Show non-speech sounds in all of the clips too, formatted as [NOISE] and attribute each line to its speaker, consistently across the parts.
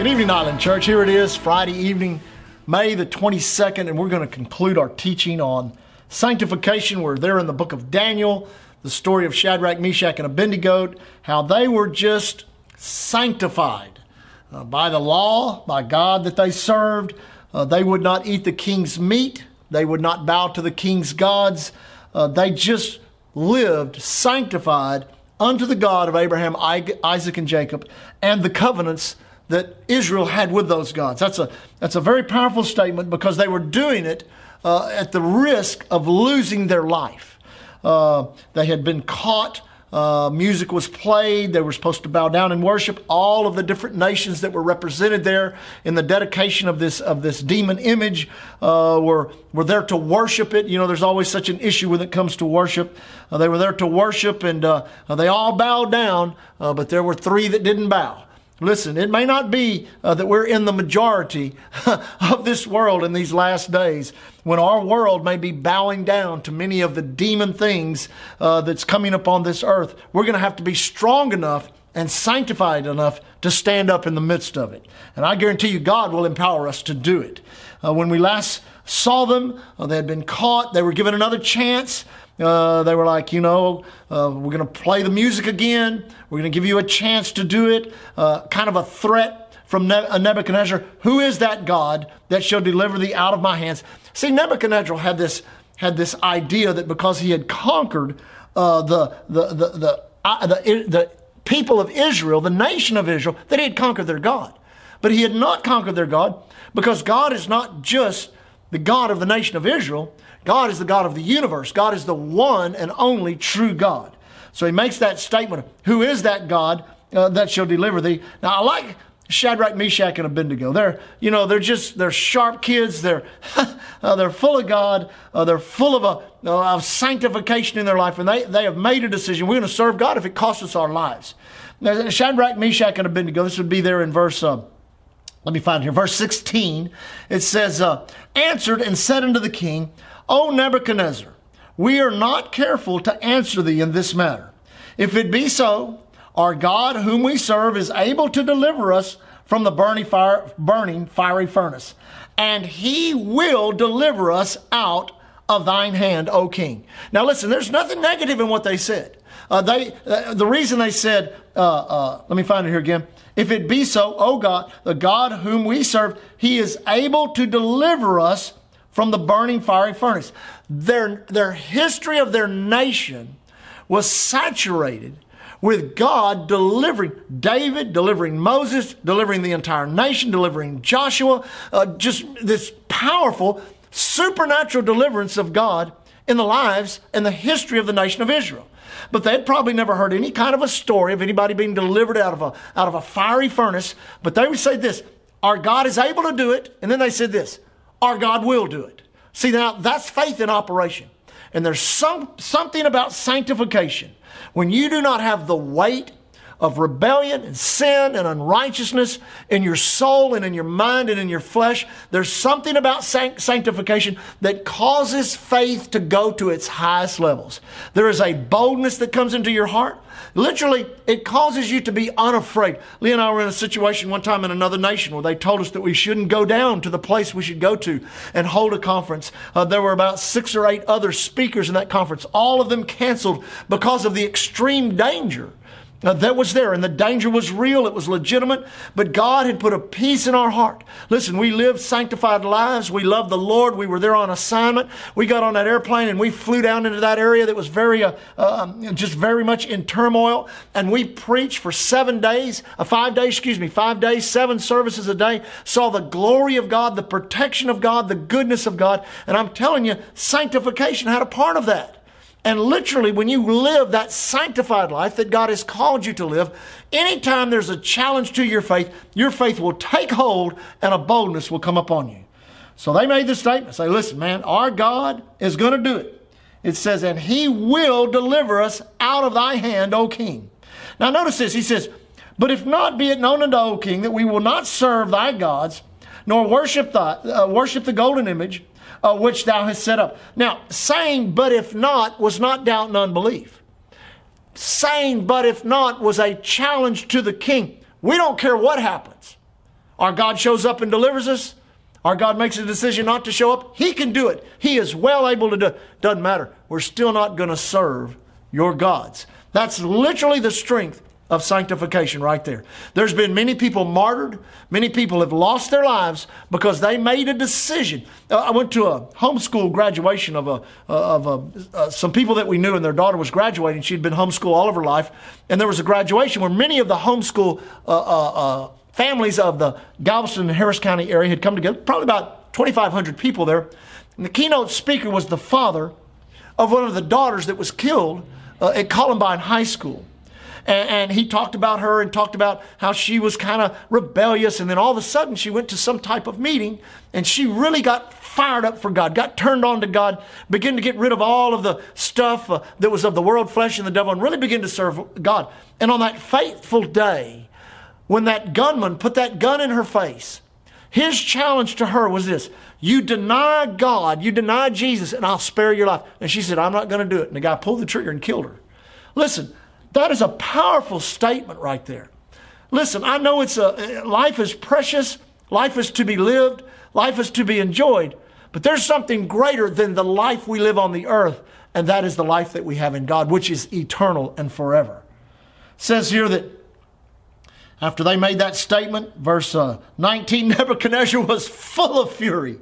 Speaker 1: Good evening, Island Church. Here it is, Friday evening, May the 22nd, and we're going to conclude our teaching on sanctification. We're there in the book of Daniel, the story of Shadrach, Meshach, and Abednego, how they were just sanctified uh, by the law, by God that they served. Uh, they would not eat the king's meat, they would not bow to the king's gods. Uh, they just lived sanctified unto the God of Abraham, Isaac, and Jacob, and the covenants that Israel had with those gods. That's a, that's a very powerful statement because they were doing it uh, at the risk of losing their life. Uh, they had been caught. Uh, music was played. They were supposed to bow down and worship all of the different nations that were represented there in the dedication of this of this demon image. Uh, were were there to worship it. You know, there's always such an issue when it comes to worship. Uh, they were there to worship, and uh, they all bowed down, but there were three that didn't bow. Listen, it may not be uh, that we're in the majority [LAUGHS] of this world in these last days when our world may be bowing down to many of the demon things uh, that's coming upon this earth. We're going to have to be strong enough and sanctified enough to stand up in the midst of it. And I guarantee you, God will empower us to do it. Uh, when we last saw them, uh, they had been caught, they were given another chance. Uh, they were like, you know, uh, we're going to play the music again. We're going to give you a chance to do it. Uh, kind of a threat from ne- uh, Nebuchadnezzar. Who is that God that shall deliver thee out of my hands? See, Nebuchadnezzar had this had this idea that because he had conquered the the the the, the the people of Israel, the nation of Israel, that he had conquered their God. But he had not conquered their God because God is not just the God of the nation of Israel. God is the God of the universe. God is the one and only true God. So he makes that statement Who is that God uh, that shall deliver thee? Now, I like Shadrach, Meshach, and Abednego. They're, you know, they're just, they're sharp kids. They're, [LAUGHS] uh, they're full of God. Uh, they're full of, a, uh, of sanctification in their life. And they, they have made a decision. We're going to serve God if it costs us our lives. Now, Shadrach, Meshach, and Abednego, this would be there in verse, uh, let me find here, verse 16. It says, uh, answered and said unto the king, O Nebuchadnezzar, we are not careful to answer thee in this matter. If it be so, our God whom we serve is able to deliver us from the burning, fire, burning fiery furnace, and he will deliver us out of thine hand, O king. Now listen, there's nothing negative in what they said. Uh, they, uh, the reason they said, uh, uh let me find it here again. If it be so, O God, the God whom we serve, he is able to deliver us from the burning fiery furnace. Their, their history of their nation was saturated with God delivering David, delivering Moses, delivering the entire nation, delivering Joshua, uh, just this powerful supernatural deliverance of God in the lives and the history of the nation of Israel. But they'd probably never heard any kind of a story of anybody being delivered out of a, out of a fiery furnace. But they would say this, our God is able to do it. And then they said this, our God will do it. See, now that's faith in operation. And there's some, something about sanctification. When you do not have the weight of rebellion and sin and unrighteousness in your soul and in your mind and in your flesh, there's something about sanctification that causes faith to go to its highest levels. There is a boldness that comes into your heart. Literally, it causes you to be unafraid. Lee and I were in a situation one time in another nation where they told us that we shouldn't go down to the place we should go to and hold a conference. Uh, there were about six or eight other speakers in that conference. All of them canceled because of the extreme danger that was there, and the danger was real. It was legitimate, but God had put a peace in our heart. Listen, we lived sanctified lives. We loved the Lord. We were there on assignment. We got on that airplane and we flew down into that area that was very, uh, uh, just very much in turmoil. And we preached for seven days, uh, five days, excuse me, five days, seven services a day. Saw the glory of God, the protection of God, the goodness of God. And I'm telling you, sanctification had a part of that. And literally, when you live that sanctified life that God has called you to live, anytime there's a challenge to your faith, your faith will take hold and a boldness will come upon you. So they made the statement say, listen, man, our God is going to do it. It says, and he will deliver us out of thy hand, O king. Now notice this. He says, but if not, be it known unto O king that we will not serve thy gods, nor worship, thy, uh, worship the golden image uh, which thou hast set up. Now, saying, but if not, was not doubt and unbelief. Saying, but if not, was a challenge to the king. We don't care what happens. our God shows up and delivers us, our God makes a decision not to show up, He can do it. He is well able to do it. Doesn't matter. We're still not going to serve your gods. That's literally the strength of sanctification right there. There's been many people martyred. Many people have lost their lives because they made a decision. Uh, I went to a homeschool graduation of a uh, of a, uh, some people that we knew, and their daughter was graduating. She'd been homeschooled all of her life, and there was a graduation where many of the homeschool uh, uh, uh, families of the Galveston and Harris County area had come together. Probably about 2,500 people there. And the keynote speaker was the father of one of the daughters that was killed at Columbine High School and, and he talked about her and talked about how she was kind of rebellious. And then all of a sudden, she went to some type of meeting and she really got fired up for God, got turned on to God, began to get rid of all of the stuff uh, that was of the world, flesh, and the devil, and really begin to serve God. And on that faithful day, when that gunman put that gun in her face, his challenge to her was this You deny God, you deny Jesus, and I'll spare your life. And she said, I'm not going to do it. And the guy pulled the trigger and killed her. Listen, that is a powerful statement right there. Listen, I know it's a life is precious, life is to be lived, life is to be enjoyed, but there's something greater than the life we live on the earth, and that is the life that we have in God, which is eternal and forever. It says here that after they made that statement, verse uh, 19, [LAUGHS] Nebuchadnezzar was full of fury.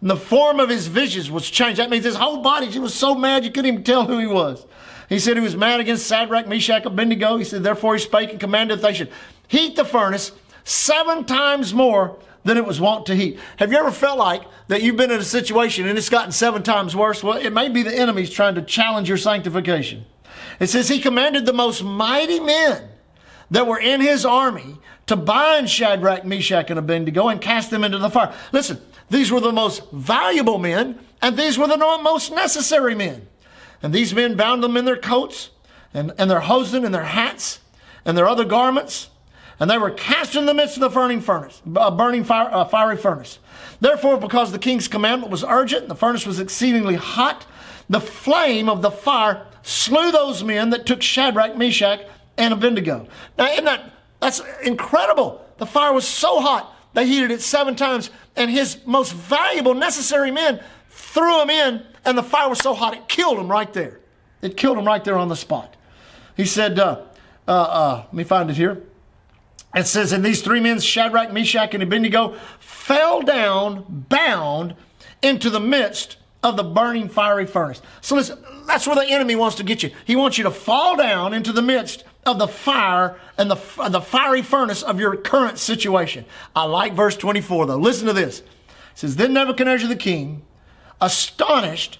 Speaker 1: And the form of his visions was changed. That means his whole body, he was so mad you couldn't even tell who he was. He said he was mad against Shadrach, Meshach, and Abednego. He said, therefore he spake and commanded that they should heat the furnace seven times more than it was wont to heat. Have you ever felt like that you've been in a situation and it's gotten seven times worse? Well, it may be the enemy's trying to challenge your sanctification. It says he commanded the most mighty men that were in his army to bind Shadrach, Meshach, and Abednego and cast them into the fire. Listen, these were the most valuable men and these were the most necessary men. And these men bound them in their coats and, and their hosen and their hats and their other garments. And they were cast in the midst of the burning furnace, a burning fire, uh, fiery furnace. Therefore, because the king's commandment was urgent, the furnace was exceedingly hot, the flame of the fire slew those men that took Shadrach, Meshach, and Abednego. Now, isn't that, that's incredible. The fire was so hot, they heated it seven times, and his most valuable, necessary men threw him in and the fire was so hot it killed him right there. It killed him right there on the spot. He said, uh, uh, uh, let me find it here. It says, And these three men, Shadrach, Meshach, and Abednego, fell down bound into the midst of the burning fiery furnace. So listen, that's where the enemy wants to get you. He wants you to fall down into the midst of the fire and the, the fiery furnace of your current situation. I like verse 24 though. Listen to this. It says, Then Nebuchadnezzar the king astonished,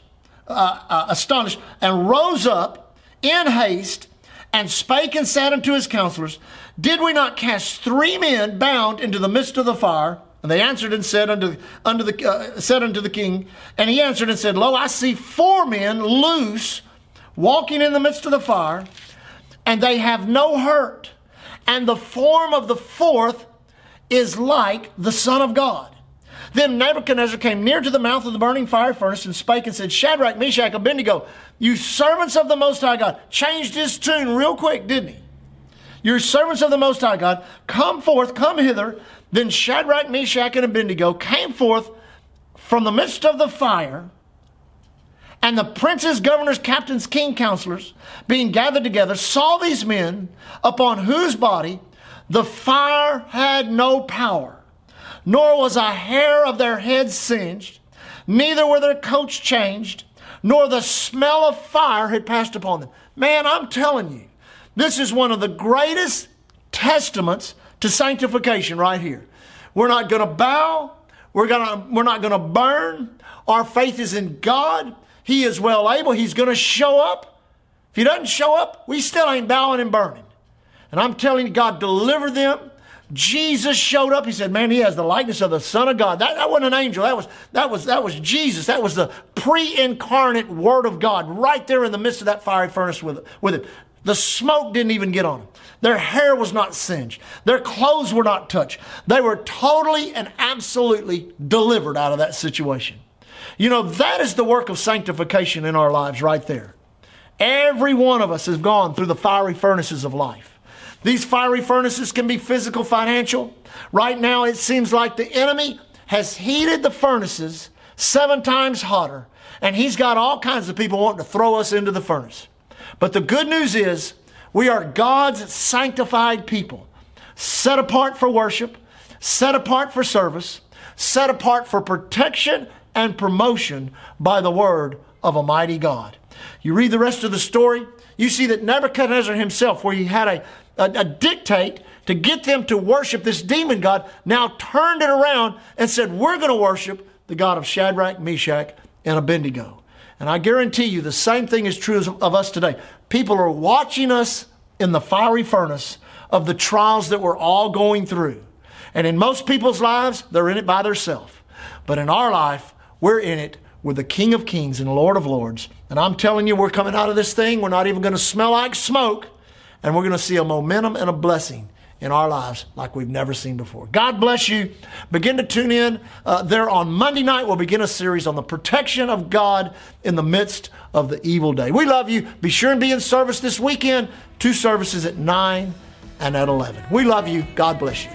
Speaker 1: uh, uh, astonished, and rose up in haste and spake and said unto his counselors, Did we not cast three men bound into the midst of the fire? And they answered and said unto, unto the, uh, said unto the king, and he answered and said, Lo, I see four men loose, walking in the midst of the fire, and they have no hurt. And the form of the fourth is like the Son of God. Then Nebuchadnezzar came near to the mouth of the burning fire furnace and spake and said, Shadrach, Meshach, Abednego, you servants of the Most High God. Changed his tune real quick, didn't he? You're servants of the Most High God. Come forth, come hither. Then Shadrach, Meshach, and Abednego came forth from the midst of the fire. And the princes, governors, captains, king, counselors, being gathered together, saw these men upon whose body the fire had no power nor was a hair of their heads singed, neither were their coats changed, nor the smell of fire had passed upon them. Man, I'm telling you, this is one of the greatest testaments to sanctification right here. We're not going to bow. We're, gonna, we're not going to burn. Our faith is in God. He is well able. He's going to show up. If He doesn't show up, we still ain't bowing and burning. And I'm telling you, God, deliver them Jesus showed up. He said, Man, he has the likeness of the Son of God. That, that wasn't an angel. That was, that, was, that was Jesus. That was the pre incarnate Word of God right there in the midst of that fiery furnace with, with him. The smoke didn't even get on them. Their hair was not singed. Their clothes were not touched. They were totally and absolutely delivered out of that situation. You know, that is the work of sanctification in our lives right there. Every one of us has gone through the fiery furnaces of life. These fiery furnaces can be physical, financial. Right now, it seems like the enemy has heated the furnaces seven times hotter, and he's got all kinds of people wanting to throw us into the furnace. But the good news is, we are God's sanctified people, set apart for worship, set apart for service, set apart for protection and promotion by the word of a mighty God. You read the rest of the story, you see that Nebuchadnezzar himself, where he had a, a, a dictate to get them to worship this demon God, now turned it around and said, We're going to worship the God of Shadrach, Meshach, and Abednego. And I guarantee you the same thing is true of us today. People are watching us in the fiery furnace of the trials that we're all going through. And in most people's lives, they're in it by themselves. But in our life, we're in it with the King of Kings and Lord of Lords. And I'm telling you, we're coming out of this thing. We're not even going to smell like smoke. And we're going to see a momentum and a blessing in our lives like we've never seen before. God bless you. Begin to tune in uh, there on Monday night. We'll begin a series on the protection of God in the midst of the evil day. We love you. Be sure and be in service this weekend. Two services at 9 and at 11. We love you. God bless you.